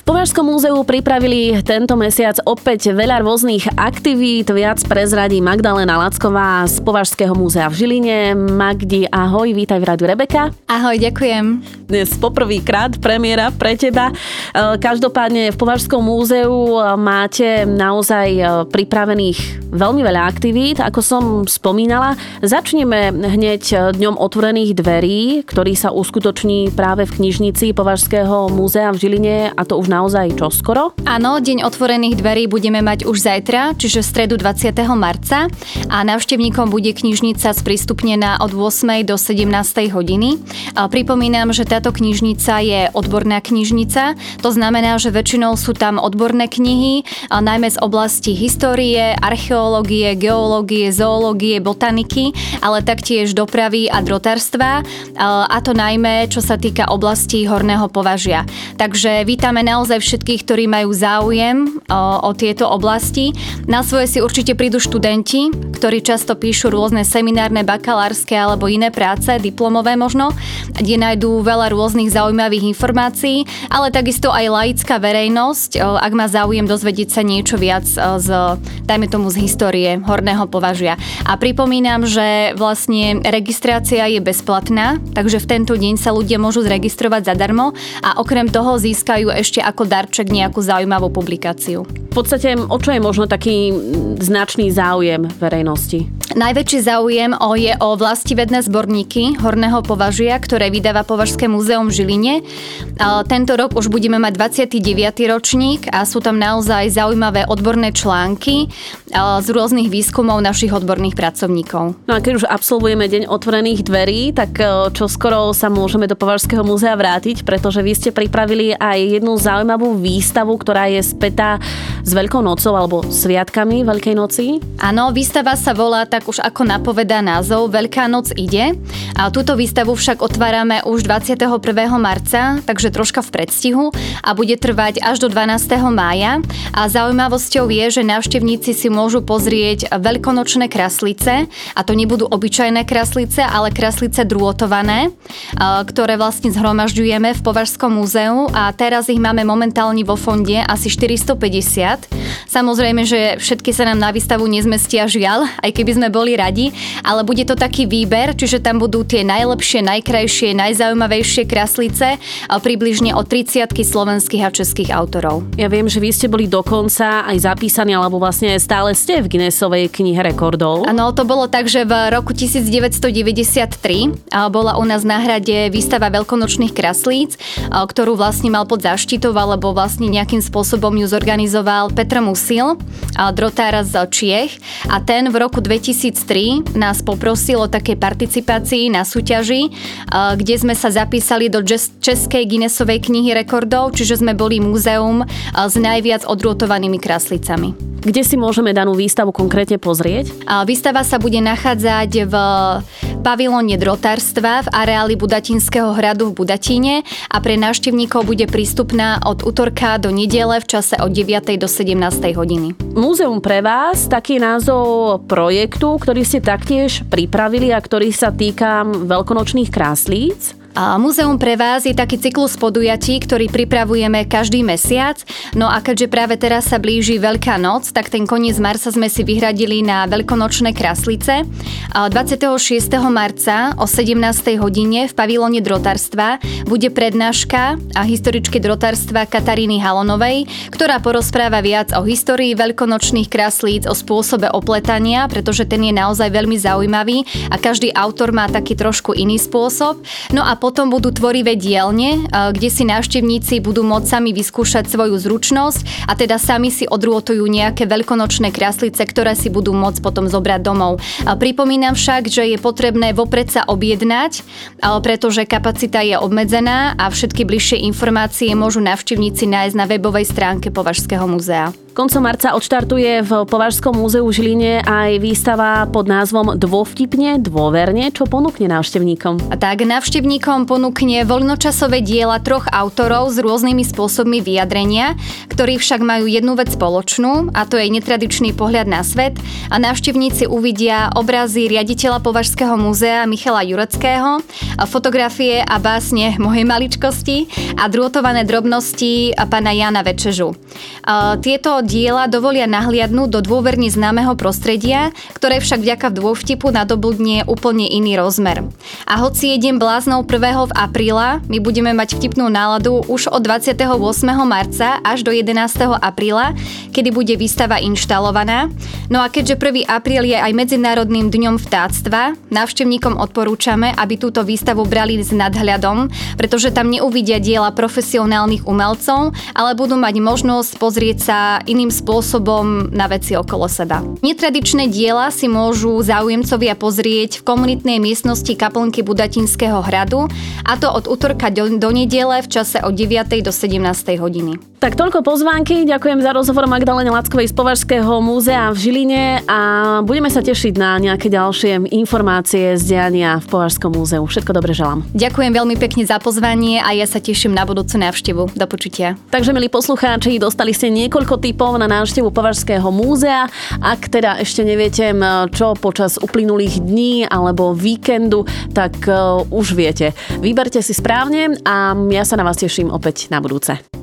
V Považskom múzeu pripravili tento mesiac opäť veľa rôznych aktivít. Viac prezradí Magdalena Lacková z Považského múzea v Žiline. Magdi, ahoj, vítaj v Radu Rebeka. Ahoj, ďakujem. Dnes poprvýkrát premiéra pre teba. E, každopádne v Považskom múzeu máte naozaj e, pripravených veľmi veľa aktivít. Ako som spomínala, začneme hneď dňom otvorených dverí, ktorý sa uskutoční práve v knižnici Považského múzea v Žiline a to už na naozaj čoskoro? Áno, deň otvorených dverí budeme mať už zajtra, čiže stredu 20. marca a návštevníkom bude knižnica sprístupnená od 8. do 17. hodiny. Pripomínam, že táto knižnica je odborná knižnica, to znamená, že väčšinou sú tam odborné knihy, najmä z oblasti histórie, archeológie, geológie, zoológie, botaniky, ale taktiež dopravy a drotárstva, a to najmä čo sa týka oblasti horného považia. Takže vítame naozaj naozaj všetkých, ktorí majú záujem o, o tieto oblasti. Na svoje si určite prídu študenti, ktorí často píšu rôzne seminárne, bakalárske alebo iné práce, diplomové možno, kde nájdú veľa rôznych zaujímavých informácií, ale takisto aj laická verejnosť, ak má záujem dozvedieť sa niečo viac z, dajme tomu z histórie horného považia. A pripomínam, že vlastne registrácia je bezplatná, takže v tento deň sa ľudia môžu zregistrovať zadarmo a okrem toho získajú ešte ako darček nejakú zaujímavú publikáciu. V podstate, o čo je možno taký značný záujem verejnosti? Najväčší záujem o je o vlastivedné zborníky horného považia, ktoré vydáva Považské múzeum v Žiline. Tento rok už budeme mať 29. ročník a sú tam naozaj zaujímavé odborné články z rôznych výskumov našich odborných pracovníkov. No a keď už absolvujeme deň otvorených dverí, tak čo skoro sa môžeme do Považského múzea vrátiť, pretože vy ste pripravili aj jednu zaujímavú zaujímavú výstavu, ktorá je spätá s Veľkou nocou alebo Sviatkami Veľkej noci. Áno, výstava sa volá tak už ako napovedá názov Veľká noc ide. A túto výstavu však otvárame už 21. marca, takže troška v predstihu a bude trvať až do 12. mája. A zaujímavosťou je, že návštevníci si môžu pozrieť veľkonočné kraslice a to nebudú obyčajné kraslice, ale kraslice drôtované, ktoré vlastne zhromažďujeme v Považskom múzeu a teraz ich máme momentálne vo fonde asi 450. Samozrejme, že všetky sa nám na výstavu nezmestia žiaľ, aj keby sme boli radi, ale bude to taký výber, čiže tam budú tie najlepšie, najkrajšie, najzaujímavejšie kraslice a približne od 30 slovenských a českých autorov. Ja viem, že vy ste boli dokonca aj zapísaní, alebo vlastne stále ste v Guinnessovej knihe rekordov. Áno, to bolo tak, že v roku 1993 bola u nás na hrade výstava veľkonočných kraslíc, ktorú vlastne mal pod záštitou alebo vlastne nejakým spôsobom ju zorganizoval Petr Musil, drotára z Čiech a ten v roku 2003 nás poprosil o také participácii na súťaži, kde sme sa zapísali do Českej Guinnessovej knihy rekordov, čiže sme boli múzeum s najviac odrotovanými kraslicami. Kde si môžeme danú výstavu konkrétne pozrieť? Výstava sa bude nachádzať v pavilóne drotárstva v areáli Budatinského hradu v Budatíne a pre návštevníkov bude prístupná od útorka do nedele v čase od 9. do 17. hodiny. Múzeum pre vás, taký názov projektu, ktorý ste taktiež pripravili a ktorý sa týka veľkonočných kráslíc. A Múzeum pre vás je taký cyklus podujatí, ktorý pripravujeme každý mesiac. No a keďže práve teraz sa blíži Veľká noc, tak ten koniec marca sme si vyhradili na veľkonočné kraslice. 26. marca o 17. hodine v pavilóne drotárstva bude prednáška a historičky drotárstva Kataríny Halonovej, ktorá porozpráva viac o histórii veľkonočných kraslíc, o spôsobe opletania, pretože ten je naozaj veľmi zaujímavý a každý autor má taký trošku iný spôsob. No a potom budú tvorivé dielne, kde si návštevníci budú môcť sami vyskúšať svoju zručnosť a teda sami si odrôtujú nejaké veľkonočné kraslice, ktoré si budú môcť potom zobrať domov. Pripomínam však, že je potrebné vopred sa objednať, pretože kapacita je obmedzená a všetky bližšie informácie môžu návštevníci nájsť na webovej stránke Považského muzea. Koncom marca odštartuje v Považskom múzeu v Žiline aj výstava pod názvom Dôvtipne, dôverne, čo ponúkne návštevníkom. A tak návštevníkom návštevníkom ponúkne voľnočasové diela troch autorov s rôznymi spôsobmi vyjadrenia, ktorí však majú jednu vec spoločnú a to je netradičný pohľad na svet a návštevníci uvidia obrazy riaditeľa Považského múzea Michala Jureckého, fotografie a básne mojej maličkosti a drôtované drobnosti pána Jana Večežu. Tieto diela dovolia nahliadnúť do dôverne známeho prostredia, ktoré však vďaka dôvtipu nadobudne úplne iný rozmer. A hoci jedem bláznou 1. v apríla, my budeme mať vtipnú náladu už od 28. marca až do 11. apríla, kedy bude výstava inštalovaná. No a keďže 1. apríl je aj Medzinárodným dňom vtáctva, návštevníkom odporúčame, aby túto výstavu brali s nadhľadom, pretože tam neuvidia diela profesionálnych umelcov, ale budú mať možnosť pozrieť sa iným spôsobom na veci okolo seba. Netradičné diela si môžu záujemcovia pozrieť v komunitnej miestnosti kaplnky Budatinského hradu a to od útorka do, do nedele v čase od 9. do 17. hodiny. Tak toľko pozvánky. Ďakujem za rozhovor Magdalene Lackovej z Považského múzea v Žiline a budeme sa tešiť na nejaké ďalšie informácie z diania v Považskom múzeu. Všetko dobre želám. Ďakujem veľmi pekne za pozvanie a ja sa teším na budúcu návštevu. Do počutia. Takže, milí poslucháči, dostali ste niekoľko typov na návštevu Považského múzea. Ak teda ešte neviete, čo počas uplynulých dní alebo víkendu, tak uh, už viete. Vyberte si správne a ja sa na vás teším opäť na budúce.